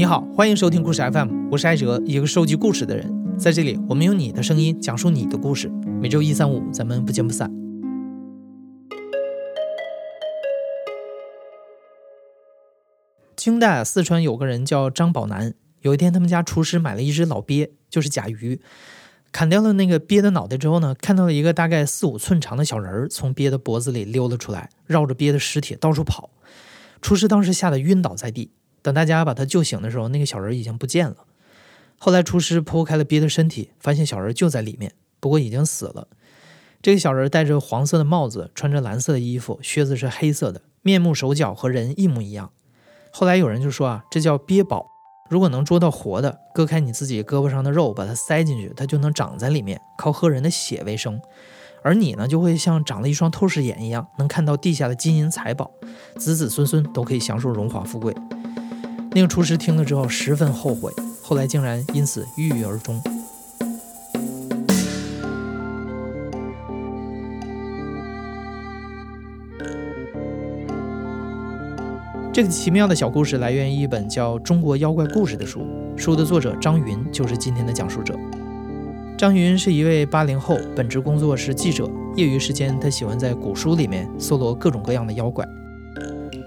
你好，欢迎收听故事 FM，我是艾哲，一个收集故事的人。在这里，我们用你的声音讲述你的故事。每周一、三、五，咱们不见不散。清代四川有个人叫张宝南，有一天他们家厨师买了一只老鳖，就是甲鱼，砍掉了那个鳖的脑袋之后呢，看到了一个大概四五寸长的小人儿从鳖的脖子里溜了出来，绕着鳖的尸体到处跑。厨师当时吓得晕倒在地。等大家把他救醒的时候，那个小人已经不见了。后来厨师剖开了鳖的身体，发现小人就在里面，不过已经死了。这个小人戴着黄色的帽子，穿着蓝色的衣服，靴子是黑色的，面目手脚和人一模一样。后来有人就说啊，这叫鳖宝。如果能捉到活的，割开你自己胳膊上的肉，把它塞进去，它就能长在里面，靠喝人的血为生。而你呢，就会像长了一双透视眼一样，能看到地下的金银财宝，子子孙孙都可以享受荣华富贵。那个厨师听了之后十分后悔，后来竟然因此郁郁而终。这个奇妙的小故事来源于一本叫《中国妖怪故事》的书，书的作者张云就是今天的讲述者。张云是一位八零后，本职工作是记者，业余时间他喜欢在古书里面搜罗各种各样的妖怪。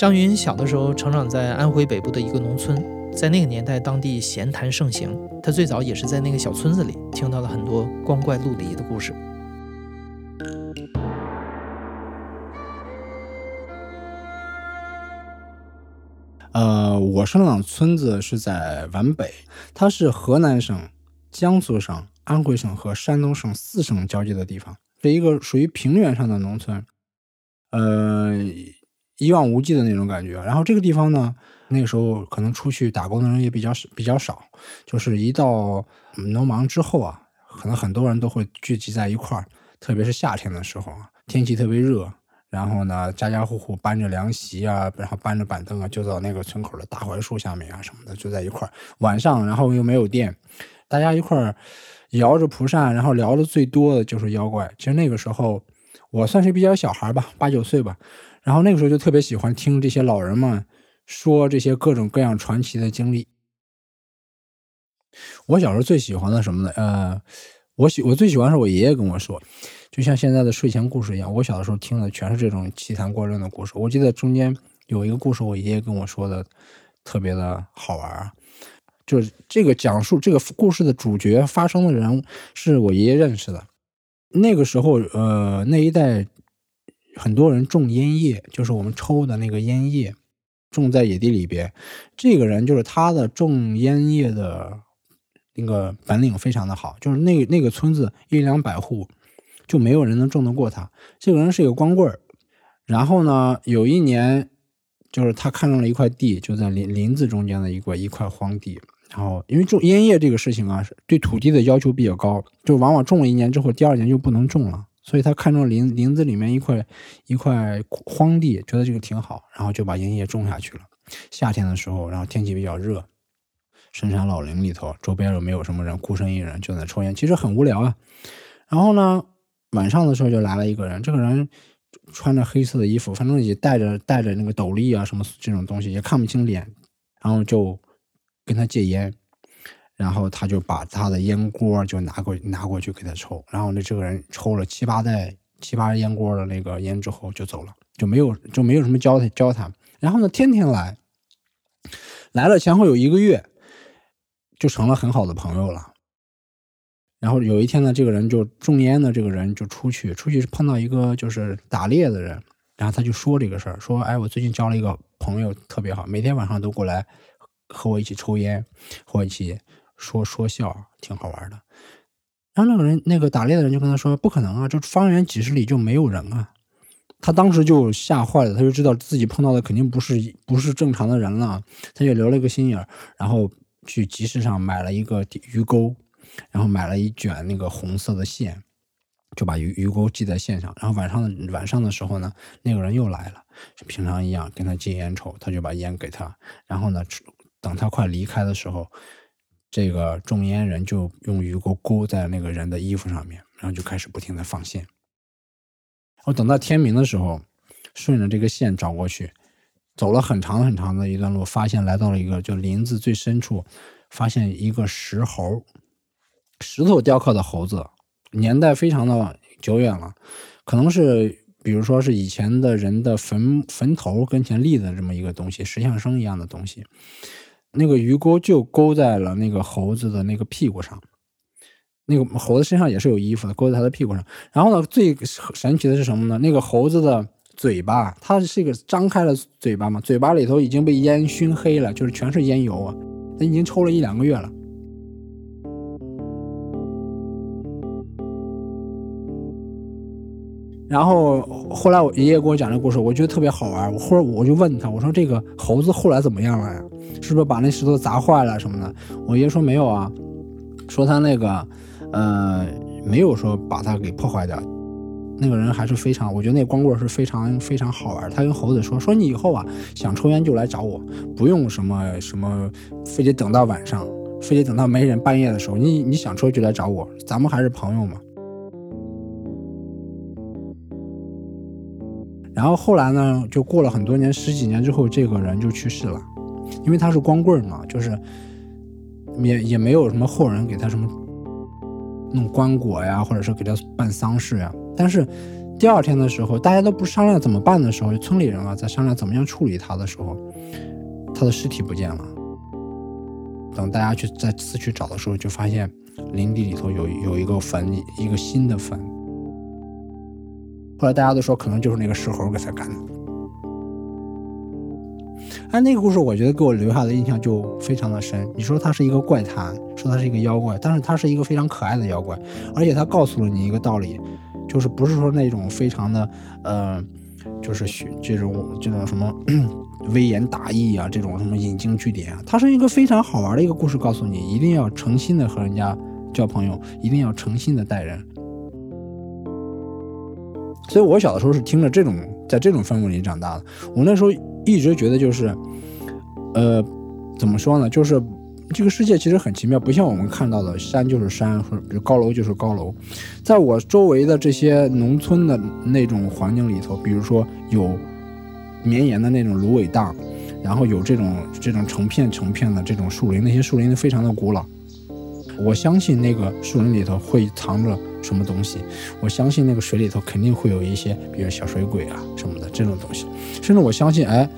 张云小的时候成长在安徽北部的一个农村，在那个年代，当地闲谈盛行。他最早也是在那个小村子里听到了很多光怪陆离的故事。呃，我生长村子是在皖北，它是河南省、江苏省、安徽省和山东省四省交界的地方，是一个属于平原上的农村。呃。一望无际的那种感觉。然后这个地方呢，那个时候可能出去打工的人也比较少，比较少。就是一到农忙之后啊，可能很多人都会聚集在一块儿，特别是夏天的时候啊，天气特别热。然后呢，家家户户搬着凉席啊，然后搬着板凳啊，就到那个村口的大槐树下面啊什么的，就在一块儿。晚上，然后又没有电，大家一块儿摇着蒲扇，然后聊的最多的就是妖怪。其实那个时候，我算是比较小孩吧，八九岁吧。然后那个时候就特别喜欢听这些老人们说这些各种各样传奇的经历。我小时候最喜欢的什么呢？呃，我喜我最喜欢是我爷爷跟我说，就像现在的睡前故事一样。我小的时候听的全是这种奇谈怪论的故事。我记得中间有一个故事，我爷爷跟我说的特别的好玩啊，就是这个讲述这个故事的主角发生的人是我爷爷认识的。那个时候，呃，那一代。很多人种烟叶，就是我们抽的那个烟叶，种在野地里边。这个人就是他的种烟叶的那个本领非常的好，就是那那个村子一两百户，就没有人能种得过他。这个人是一个光棍儿。然后呢，有一年，就是他看中了一块地，就在林林子中间的一块一块荒地。然后因为种烟叶这个事情啊，对土地的要求比较高，就往往种了一年之后，第二年就不能种了。所以他看中林林子里面一块一块荒地，觉得这个挺好，然后就把烟叶种下去了。夏天的时候，然后天气比较热，深山老林里头，周边又没有什么人，孤身一人就在抽烟，其实很无聊啊。然后呢，晚上的时候就来了一个人，这个人穿着黑色的衣服，反正也戴着戴着那个斗笠啊什么这种东西，也看不清脸，然后就跟他借烟。然后他就把他的烟锅就拿过拿过去给他抽，然后那这个人抽了七八袋七八烟锅的那个烟之后就走了，就没有就没有什么交谈交谈。然后呢，天天来，来了前后有一个月，就成了很好的朋友了。然后有一天呢，这个人就种烟的这个人就出去出去碰到一个就是打猎的人，然后他就说这个事儿，说哎，我最近交了一个朋友特别好，每天晚上都过来和我一起抽烟，和我一起。说说笑挺好玩的，然后那个人那个打猎的人就跟他说：“不可能啊，这方圆几十里就没有人啊！”他当时就吓坏了，他就知道自己碰到的肯定不是不是正常的人了，他就留了一个心眼，然后去集市上买了一个鱼钩，然后买了一卷那个红色的线，就把鱼鱼钩系在线上。然后晚上的晚上的时候呢，那个人又来了，平常一样跟他借烟抽，他就把烟给他，然后呢，等他快离开的时候。这个种烟人就用鱼钩勾在那个人的衣服上面，然后就开始不停的放线。我等到天明的时候，顺着这个线找过去，走了很长很长的一段路，发现来到了一个就林子最深处，发现一个石猴，石头雕刻的猴子，年代非常的久远了，可能是比如说是以前的人的坟坟头跟前立的这么一个东西，石像生一样的东西。那个鱼钩就钩在了那个猴子的那个屁股上，那个猴子身上也是有衣服的，钩在它的屁股上。然后呢，最神奇的是什么呢？那个猴子的嘴巴，它是一个张开了嘴巴嘛，嘴巴里头已经被烟熏黑了，就是全是烟油啊，它已经抽了一两个月了。然后后来我爷爷给我讲这故事，我觉得特别好玩。我后来我就问他，我说这个猴子后来怎么样了呀？是不是把那石头砸坏了什么的？我爷爷说没有啊，说他那个，呃，没有说把它给破坏掉。那个人还是非常，我觉得那光棍是非常非常好玩。他跟猴子说，说你以后啊想抽烟就来找我，不用什么什么，非得等到晚上，非得等到没人半夜的时候，你你想抽就来找我，咱们还是朋友嘛。然后后来呢，就过了很多年，十几年之后，这个人就去世了，因为他是光棍嘛，就是也也没有什么后人给他什么弄棺椁呀，或者是给他办丧事呀。但是第二天的时候，大家都不商量怎么办的时候，村里人啊在商量怎么样处理他的时候，他的尸体不见了。等大家去再次去找的时候，就发现林地里头有有一个坟，一个新的坟。后来大家都说，可能就是那个石猴给他干的。哎，那个故事我觉得给我留下的印象就非常的深。你说他是一个怪谈，说他是一个妖怪，但是他是一个非常可爱的妖怪，而且他告诉了你一个道理，就是不是说那种非常的，呃，就是这种这种什么 微言大义啊，这种什么引经据典啊，它是一个非常好玩的一个故事，告诉你一定要诚心的和人家交朋友，一定要诚心的待人。所以，我小的时候是听着这种，在这种氛围里长大的。我那时候一直觉得，就是，呃，怎么说呢？就是这个世界其实很奇妙，不像我们看到的山就是山，或者高楼就是高楼。在我周围的这些农村的那种环境里头，比如说有绵延的那种芦苇荡，然后有这种这种成片成片的这种树林，那些树林非常的古老。我相信那个树林里头会藏着。什么东西？我相信那个水里头肯定会有一些，比如小水鬼啊什么的这种东西。甚至我相信，哎，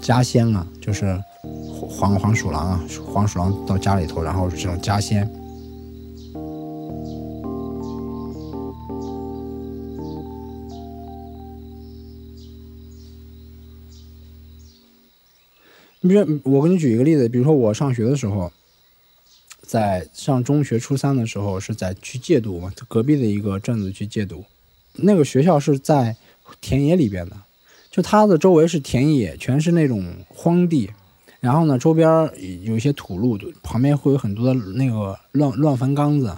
家仙啊，就是黄黄鼠狼啊，黄鼠狼到家里头，然后这种家仙。你比如，我给你举一个例子，比如说我上学的时候。在上中学初三的时候，是在去戒毒嘛，隔壁的一个镇子去戒毒。那个学校是在田野里边的，就它的周围是田野，全是那种荒地。然后呢，周边有一些土路，旁边会有很多的那个乱乱坟岗子。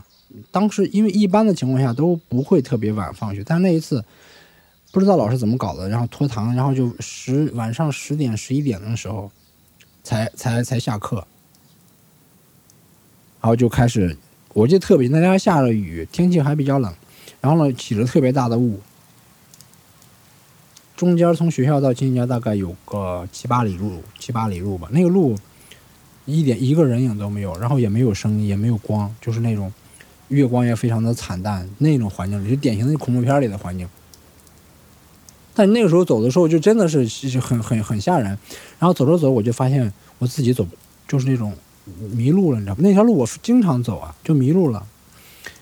当时因为一般的情况下都不会特别晚放学，但那一次不知道老师怎么搞的，然后拖堂，然后就十晚上十点十一点的时候才才才下课。然后就开始，我记得特别，那天下着雨，天气还比较冷，然后呢起了特别大的雾。中间从学校到亲戚家大概有个七八里路，七八里路吧。那个路一点一个人影都没有，然后也没有声音，也没有光，就是那种月光也非常的惨淡，那种环境里就典型的恐怖片里的环境。但那个时候走的时候就真的是很很很吓人。然后走着走，我就发现我自己走就是那种。迷路了，你知道吗？那条路我经常走啊，就迷路了。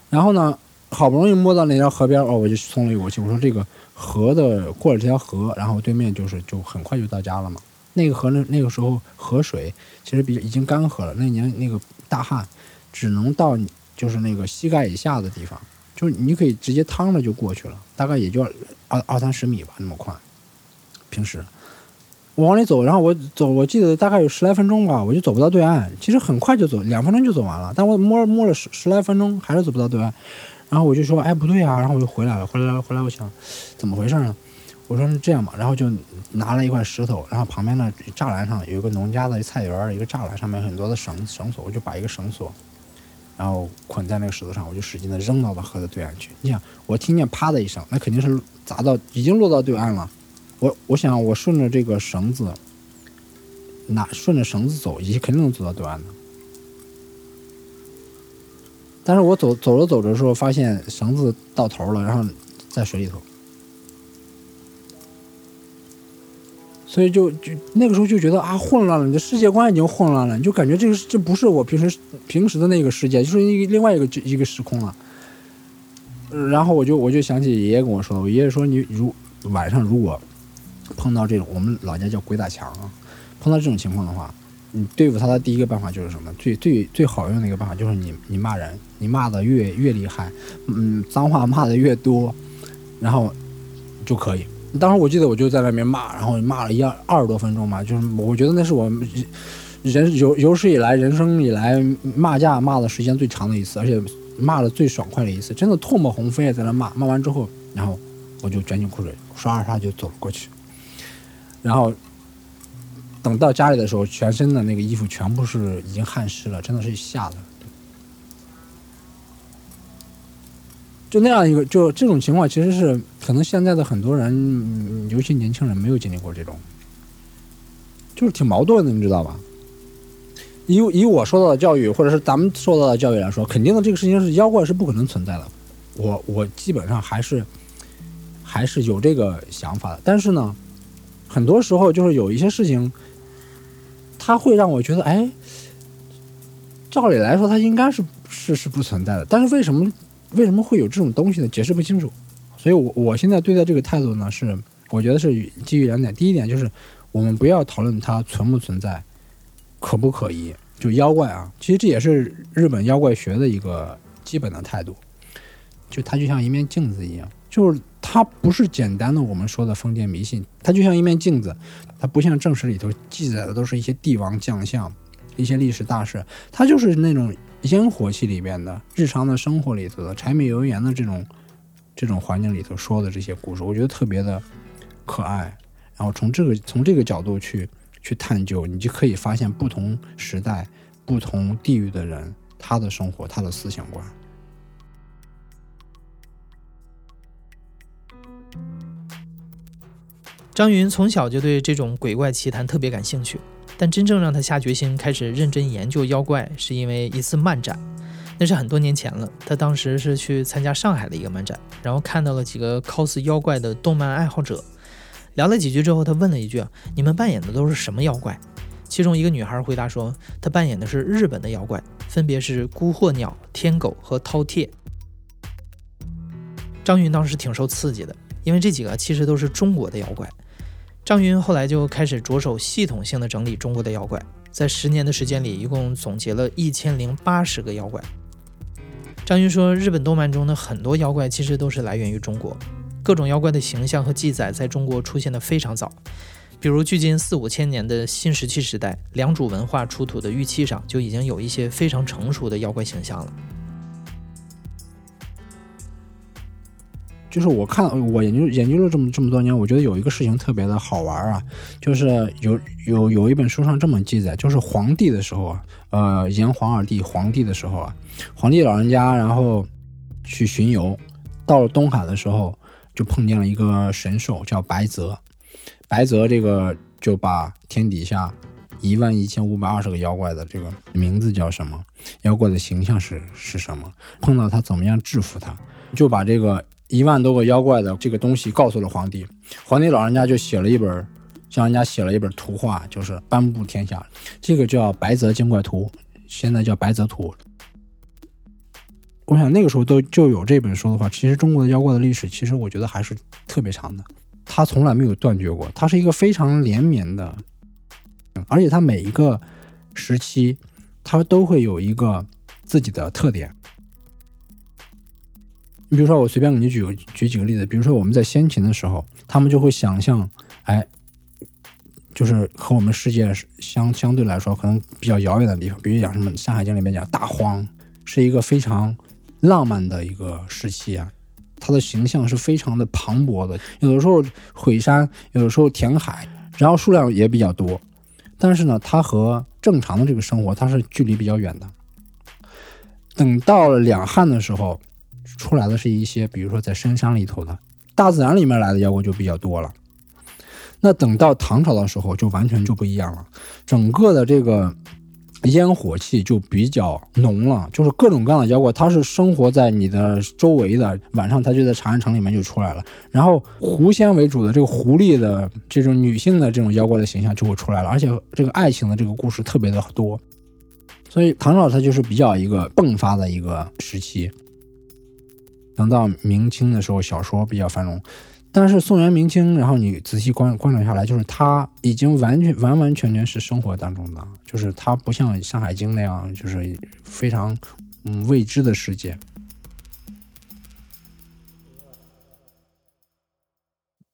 然后呢，好不容易摸到那条河边，哦，我就松了一口气。我说这个河的过了这条河，然后对面就是就很快就到家了嘛。那个河呢，那个时候河水其实比已经干涸了。那年那个大旱，只能到就是那个膝盖以下的地方，就是你可以直接趟着就过去了，大概也就二二三十米吧，那么宽。平时。我往里走，然后我走，我记得大概有十来分钟吧，我就走不到对岸。其实很快就走，两分钟就走完了。但我摸摸了十十来分钟，还是走不到对岸。然后我就说：“哎，不对啊！”然后我就回来了。回来，回来，我想怎么回事呢？我说：“是这样吧。”然后就拿了一块石头，然后旁边的栅栏上有一个农家的菜园，一个栅栏上面很多的绳绳索，我就把一个绳索，然后捆在那个石头上，我就使劲的扔到了河的对岸去。你想，我听见啪的一声，那肯定是砸到，已经落到对岸了。我我想，我顺着这个绳子拿顺着绳子走，也肯定能走到对岸的。但是我走走着走着的时候，发现绳子到头了，然后在水里头，所以就就那个时候就觉得啊，混乱了，你的世界观已经混乱了，你就感觉这个这不是我平时平时的那个世界，就是一另外一个一个时空了。然后我就我就想起爷爷跟我说，我爷爷说你如晚上如果碰到这种我们老家叫鬼打墙啊，碰到这种情况的话。你对付他的第一个办法就是什么？最最最好用的一个办法就是你你骂人，你骂的越越厉害，嗯，脏话骂的越多，然后就可以。当时我记得我就在外面骂，然后骂了一二二十多分钟吧，就是我觉得那是我人有有史以来人生以来骂架骂的时间最长的一次，而且骂的最爽快的一次，真的唾沫横飞在那骂。骂完之后，然后我就卷起裤腿，刷刷刷就走了过去，然后。等到家里的时候，全身的那个衣服全部是已经汗湿了，真的是吓的。就那样一个，就这种情况，其实是可能现在的很多人，尤其年轻人，没有经历过这种，就是挺矛盾的，你知道吧？以以我受到的教育，或者是咱们受到的教育来说，肯定的这个事情是妖怪是不可能存在的。我我基本上还是还是有这个想法的，但是呢，很多时候就是有一些事情。它会让我觉得，哎，照理来说，它应该是是是不存在的。但是为什么为什么会有这种东西呢？解释不清楚。所以，我我现在对待这个态度呢，是我觉得是基于两点。第一点就是，我们不要讨论它存不存在，可不可疑。就妖怪啊，其实这也是日本妖怪学的一个基本的态度。就它就像一面镜子一样，就是它不是简单的我们说的封建迷信，它就像一面镜子。它不像正史里头记载的都是一些帝王将相，一些历史大事，它就是那种烟火气里边的日常的生活里头的柴米油盐的这种这种环境里头说的这些故事，我觉得特别的可爱。然后从这个从这个角度去去探究，你就可以发现不同时代、不同地域的人他的生活、他的思想观。张云从小就对这种鬼怪奇谈特别感兴趣，但真正让他下决心开始认真研究妖怪，是因为一次漫展。那是很多年前了，他当时是去参加上海的一个漫展，然后看到了几个 cos 妖怪的动漫爱好者，聊了几句之后，他问了一句：“你们扮演的都是什么妖怪？”其中一个女孩回答说：“她扮演的是日本的妖怪，分别是孤鹤鸟、天狗和饕餮。”张云当时挺受刺激的，因为这几个其实都是中国的妖怪。张云后来就开始着手系统性的整理中国的妖怪，在十年的时间里，一共总结了一千零八十个妖怪。张云说，日本动漫中的很多妖怪其实都是来源于中国，各种妖怪的形象和记载在中国出现的非常早，比如距今四五千年的新石器时代，良渚文化出土的玉器上就已经有一些非常成熟的妖怪形象了。就是我看我研究研究了这么这么多年，我觉得有一个事情特别的好玩啊，就是有有有一本书上这么记载，就是皇帝的时候啊，呃，炎黄二帝皇帝的时候啊，皇帝老人家然后去巡游，到了东海的时候就碰见了一个神兽叫白泽，白泽这个就把天底下一万一千五百二十个妖怪的这个名字叫什么，妖怪的形象是是什么，碰到他怎么样制服他，就把这个。一万多个妖怪的这个东西告诉了皇帝，皇帝老人家就写了一本，向人家写了一本图画，就是颁布天下。这个叫《白泽精怪图》，现在叫《白泽图》。我想那个时候都就有这本书的话，其实中国的妖怪的历史，其实我觉得还是特别长的，它从来没有断绝过，它是一个非常连绵的，而且它每一个时期，它都会有一个自己的特点。你比如说，我随便给你举举几个例子。比如说，我们在先秦的时候，他们就会想象，哎，就是和我们世界相相对来说可能比较遥远的地方。比如讲什么《山海经》里面讲大荒，是一个非常浪漫的一个时期啊。它的形象是非常的磅礴的，有的时候毁山，有的时候填海，然后数量也比较多。但是呢，它和正常的这个生活，它是距离比较远的。等到了两汉的时候。出来的是一些，比如说在深山里头的，大自然里面来的妖怪就比较多了。那等到唐朝的时候，就完全就不一样了，整个的这个烟火气就比较浓了，就是各种各样的妖怪，它是生活在你的周围的，晚上它就在长安城里面就出来了。然后狐仙为主的这个狐狸的这种女性的这种妖怪的形象就会出来了，而且这个爱情的这个故事特别的多，所以唐朝它就是比较一个迸发的一个时期。等到明清的时候，小说比较繁荣。但是宋元明清，然后你仔细观观察下来，就是它已经完全完完全全是生活当中的，就是它不像《山海经》那样，就是非常嗯未知的世界。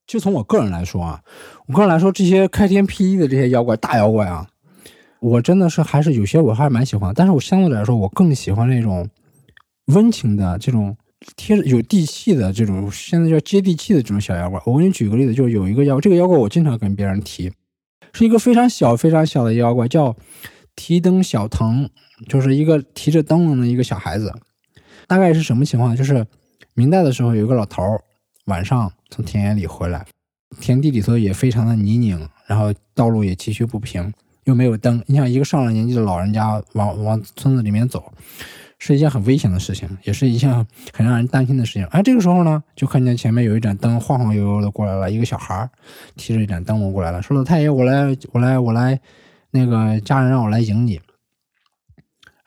就从我个人来说啊，我个人来说，这些开天辟地的这些妖怪大妖怪啊，我真的是还是有些我还是蛮喜欢。但是我相对来说，我更喜欢那种温情的这种。贴着有地气的这种，现在叫接地气的这种小妖怪。我给你举个例子，就是有一个妖，这个妖怪我经常跟别人提，是一个非常小、非常小的妖怪，叫提灯小藤，就是一个提着灯笼的一个小孩子。大概是什么情况？就是明代的时候，有一个老头儿晚上从田野里回来，田地里头也非常的泥泞，然后道路也崎岖不平，又没有灯。你想，一个上了年纪的老人家往往村子里面走。是一件很危险的事情，也是一件很让人担心的事情。哎，这个时候呢，就看见前面有一盏灯晃晃悠悠的过来了，一个小孩提着一盏灯笼过来了，说：“老太爷，我来，我来，我来，那个家人让我来迎你。”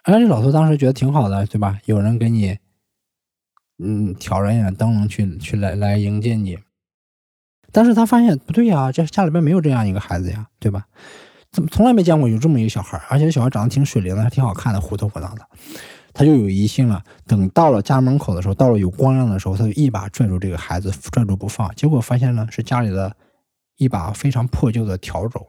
哎，这老头当时觉得挺好的，对吧？有人给你，嗯，挑着一盏灯笼去去来来迎接你。但是他发现不对呀，这家里边没有这样一个孩子呀，对吧？怎么从来没见过有这么一个小孩？而且这小孩长得挺水灵的，还挺好看的，虎头虎脑的。他就有疑心了。等到了家门口的时候，到了有光亮的时候，他就一把拽住这个孩子，拽住不放。结果发现呢，是家里的一把非常破旧的笤帚。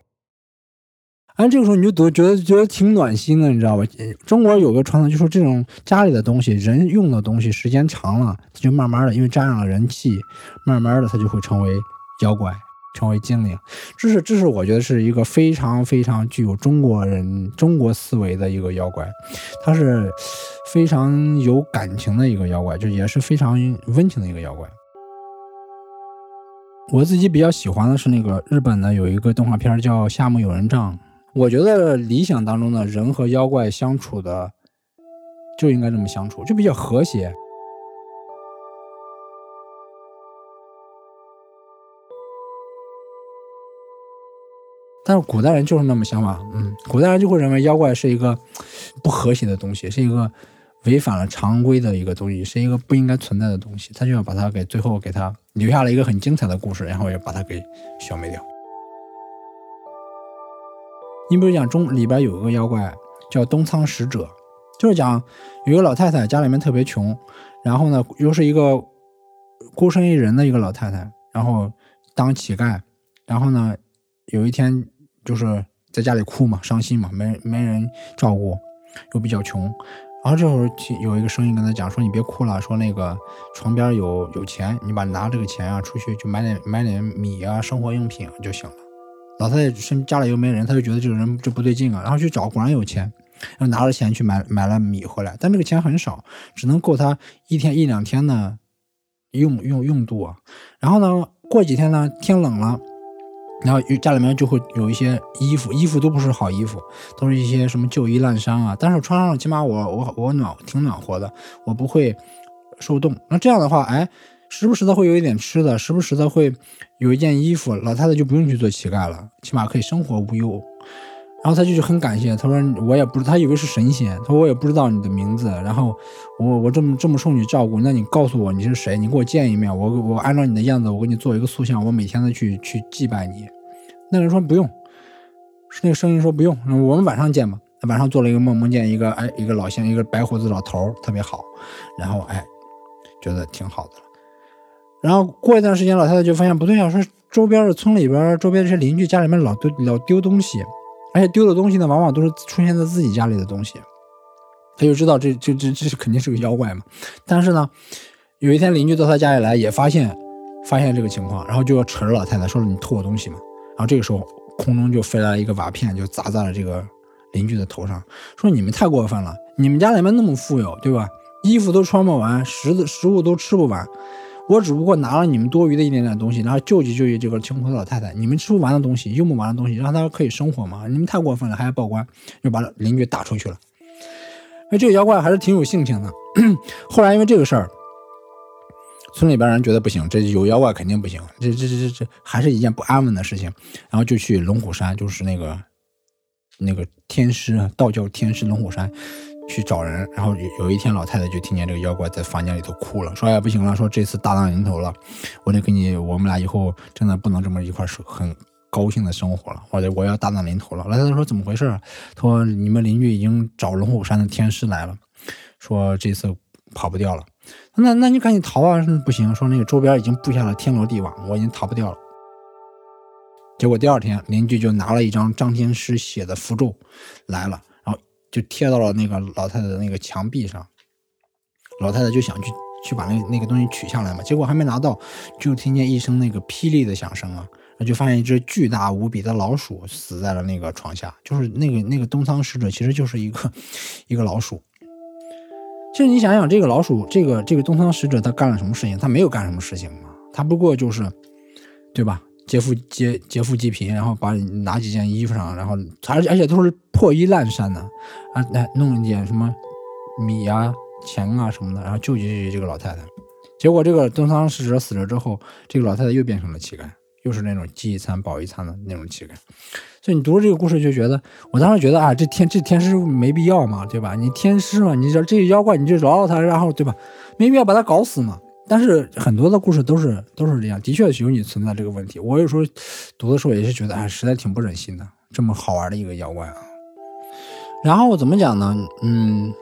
哎，这个时候你就觉觉得觉得挺暖心的，你知道吧？中国有个传统，就说这种家里的东西，人用的东西，时间长了，它就慢慢的，因为沾染了人气，慢慢的它就会成为妖怪。成为精灵，这是这是我觉得是一个非常非常具有中国人中国思维的一个妖怪，它是非常有感情的一个妖怪，就也是非常温情的一个妖怪。我自己比较喜欢的是那个日本的有一个动画片叫《夏目友人帐》，我觉得理想当中的人和妖怪相处的就应该这么相处，就比较和谐。但是古代人就是那么想法，嗯，古代人就会认为妖怪是一个 不和谐的东西，是一个违反了常规的一个东西，是一个不应该存在的东西，他就要把它给最后给他留下了一个很精彩的故事，然后也把它给消灭掉。你比如讲中里边有一个妖怪叫东仓使者，就是讲有一个老太太家里面特别穷，然后呢又是一个孤身一人的一个老太太，然后当乞丐，然后呢有一天。就是在家里哭嘛，伤心嘛，没没人照顾，又比较穷。然后这会儿有一个声音跟他讲说：“你别哭了，说那个床边有有钱，你把拿这个钱啊出去就买点买点米啊，生活用品就行了。”老太太身家里又没人，他就觉得这个人就不对劲啊，然后去找，果然有钱，然后拿着钱去买买了米回来，但这个钱很少，只能够他一天一两天的用用用度啊。然后呢，过几天呢，天冷了。然后家里面就会有一些衣服，衣服都不是好衣服，都是一些什么旧衣烂衫啊。但是穿上了，起码我我我暖挺暖和的，我不会受冻。那这样的话，哎，时不时的会有一点吃的，时不时的会有一件衣服，老太太就不用去做乞丐了，起码可以生活无忧。然后他就很感谢，他说我也不他以为是神仙，他说我也不知道你的名字，然后我我这么这么受你照顾，那你告诉我你是谁？你给我见一面，我我按照你的样子，我给你做一个塑像，我每天的去去祭拜你。那人说不用，是那个声音说不用，我们晚上见吧。晚上做了一个梦，梦见一个哎一个老仙，一个白胡子老头特别好，然后哎觉得挺好的然后过一段时间，老太太就发现不对啊，说周边的村里边周边这些邻居家里面老丢老丢东西。而且丢的东西呢，往往都是出现在自己家里的东西，他就知道这这这这是肯定是个妖怪嘛。但是呢，有一天邻居到他家里来，也发现发现这个情况，然后就要扯着老太太说：“你偷我东西嘛。”然后这个时候空中就飞来一个瓦片，就砸在了这个邻居的头上，说：“你们太过分了！你们家里面那么富有，对吧？衣服都穿不完，食食物都吃不完，我只不过拿了你们多余的一点点东西，然后救济救济这个穷苦的老太太。你们吃不完的东西，用不完的东西，让她可以生活嘛？你们太过分了，还要报官，就把邻居打出去了。那这个妖怪还是挺有性情的。后来因为这个事儿，村里边人觉得不行，这有妖怪肯定不行，这这这这这还是一件不安稳的事情。然后就去龙虎山，就是那个那个天师，道教天师龙虎山。去找人，然后有有一天，老太太就听见这个妖怪在房间里头哭了，说：“哎，不行了，说这次大难临头了，我得给你，我们俩以后真的不能这么一块生很高兴的生活了，或者我要大难临头了。”老太太说：“怎么回事？”他说：“你们邻居已经找龙虎山的天师来了，说这次跑不掉了。那那你赶紧逃啊！不行，说那个周边已经布下了天罗地网，我已经逃不掉了。”结果第二天，邻居就拿了一张张天师写的符咒来了。就贴到了那个老太太的那个墙壁上，老太太就想去去把那那个东西取下来嘛，结果还没拿到，就听见一声那个霹雳的响声啊，就发现一只巨大无比的老鼠死在了那个床下，就是那个那个东仓使者其实就是一个 一个老鼠。其实你想想，这个老鼠，这个这个东仓使者他干了什么事情？他没有干什么事情嘛，他不过就是，对吧？劫富劫劫富济贫，然后把你拿几件衣服上，然后而且而且都是破衣烂衫的，啊，来弄一点什么米啊、钱啊什么的，然后救济这个老太太。结果这个东仓使者死了之后，这个老太太又变成了乞丐，又是那种饥一餐饱一餐的那种乞丐。所以你读了这个故事就觉得，我当时觉得啊，这天这天师没必要嘛，对吧？你天师嘛，你这这妖怪你就饶了他，然后对吧？没必要把他搞死嘛。但是很多的故事都是都是这样，的确有你存在这个问题。我有时候读的时候也是觉得，哎，实在挺不忍心的，这么好玩的一个妖怪啊。然后怎么讲呢？嗯，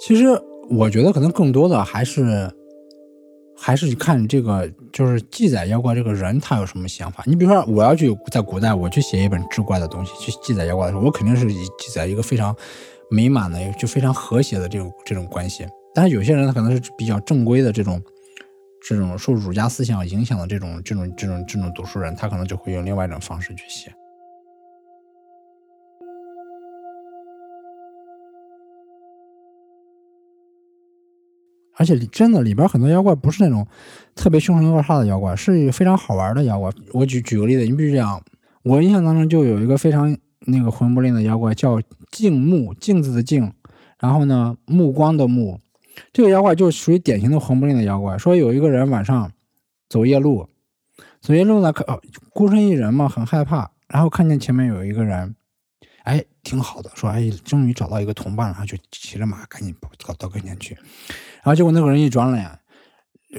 其实我觉得可能更多的还是还是看这个，就是记载妖怪这个人他有什么想法。你比如说，我要去在古代，我去写一本志怪的东西，去记载妖怪的时候，我肯定是以记载一个非常美满的，就非常和谐的这种这种关系。但是有些人他可能是比较正规的这种，这种受儒家思想影响的这种这种这种这种读书人，他可能就会用另外一种方式去写。而且真的里边很多妖怪不是那种特别凶神恶煞的妖怪，是非常好玩的妖怪。我举举个例子，你比如讲，我印象当中就有一个非常那个魂不吝的妖怪，叫镜目，镜子的镜，然后呢，目光的目。这个妖怪就属于典型的魂不吝的妖怪。说有一个人晚上走夜路，走夜路呢，可孤身一人嘛，很害怕。然后看见前面有一个人，哎，挺好的，说哎，终于找到一个同伴了，就骑着马赶紧跑到跟前去。然后结果那个人一转脸，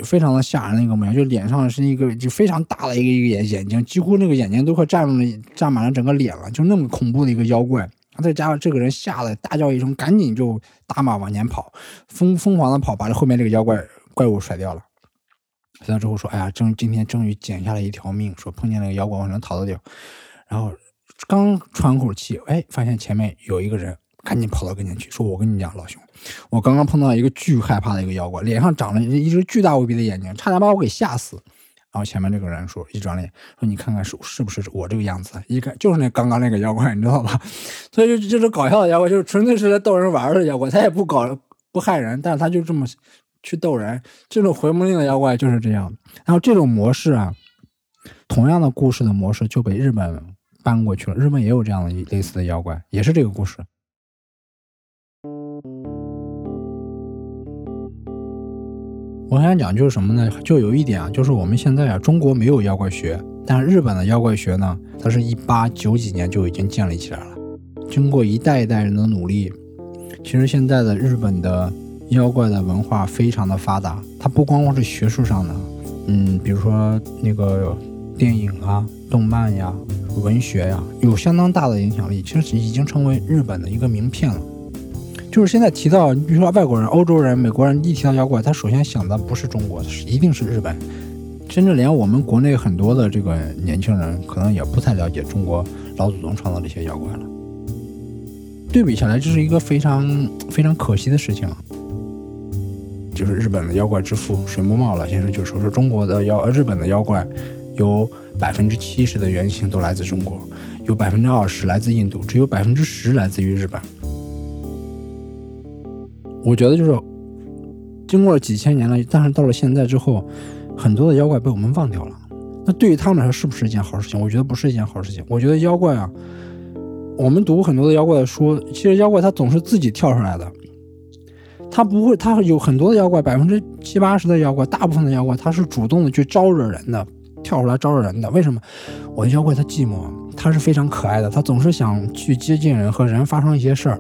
非常的吓人那个模样，就脸上是一个就非常大的一个一个眼眼睛，几乎那个眼睛都快占了占满了整个脸了，就那么恐怖的一个妖怪。再加上这个人吓得大叫一声，赶紧就打马往前跑，疯疯狂的跑，把这后面这个妖怪怪物甩掉了。甩掉之后说：“哎呀，终今天终于捡下了一条命，说碰见那个妖怪，我能逃得掉。”然后刚喘口气，哎，发现前面有一个人，赶紧跑到跟前去，说：“我跟你讲，老兄，我刚刚碰到一个巨害怕的一个妖怪，脸上长了一只巨大无比的眼睛，差点把我给吓死。”然后前面这个人说，一转脸说：“你看看是是不是我这个样子？一看就是那刚刚那个妖怪，你知道吧？所以就就是搞笑的妖怪，就是纯粹是来逗人玩的妖怪。他也不搞不害人，但是他就这么去逗人。这种回目令的妖怪就是这样。然后这种模式啊，同样的故事的模式就被日本搬过去了。日本也有这样的类似的妖怪，也是这个故事。”我想讲就是什么呢？就有一点啊，就是我们现在啊，中国没有妖怪学，但是日本的妖怪学呢，它是一八九几年就已经建立起来了。经过一代一代人的努力，其实现在的日本的妖怪的文化非常的发达。它不光光是学术上的，嗯，比如说那个电影啊、动漫呀、文学呀，有相当大的影响力。其实已经成为日本的一个名片了。就是现在提到，比如说外国人、欧洲人、美国人一提到妖怪，他首先想的不是中国，是一定是日本，甚至连我们国内很多的这个年轻人，可能也不太了解中国老祖宗创造这些妖怪了。对比下来，这是一个非常非常可惜的事情。就是日本的妖怪之父水木茂老先生就说，说中国的妖，日本的妖怪有百分之七十的原型都来自中国，有百分之二十来自印度，只有百分之十来自于日本。我觉得就是经过了几千年了，但是到了现在之后，很多的妖怪被我们忘掉了。那对于他们来说，是不是一件好事情？我觉得不是一件好事情。我觉得妖怪啊，我们读很多的妖怪的书，其实妖怪它总是自己跳出来的，它不会，它有很多的妖怪，百分之七八十的妖怪，大部分的妖怪，它是主动的去招惹人的，跳出来招惹人的。为什么？我的妖怪它寂寞，它是非常可爱的，它总是想去接近人，和人发生一些事儿。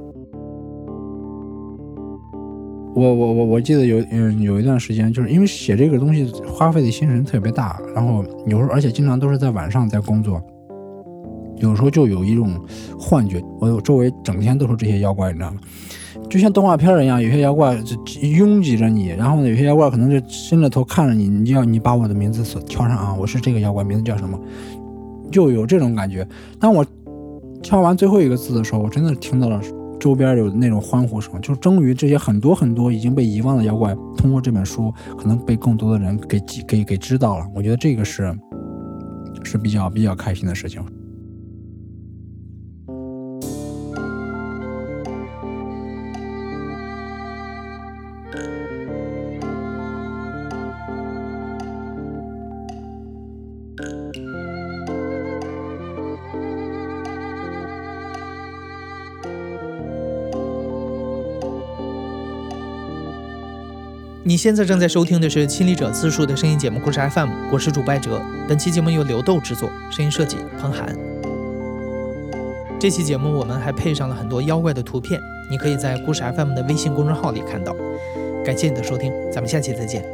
我我我我记得有嗯有一段时间，就是因为写这个东西花费的心神特别大，然后有时候而且经常都是在晚上在工作，有时候就有一种幻觉，我周围整天都是这些妖怪，你知道吗？就像动画片一样，有些妖怪就拥挤着你，然后呢，有些妖怪可能就伸着头看着你，你要你把我的名字所敲上啊，我是这个妖怪，名字叫什么？就有这种感觉。当我敲完最后一个字的时候，我真的听到了。周边有那种欢呼声，就终于这些很多很多已经被遗忘的妖怪，通过这本书可能被更多的人给给给知道了。我觉得这个是是比较比较开心的事情。你现在正在收听的是《亲历者自述》的声音节目故事 FM，我是主播哲。本期节目由刘豆制作，声音设计彭涵。这期节目我们还配上了很多妖怪的图片，你可以在故事 FM 的微信公众号里看到。感谢你的收听，咱们下期再见。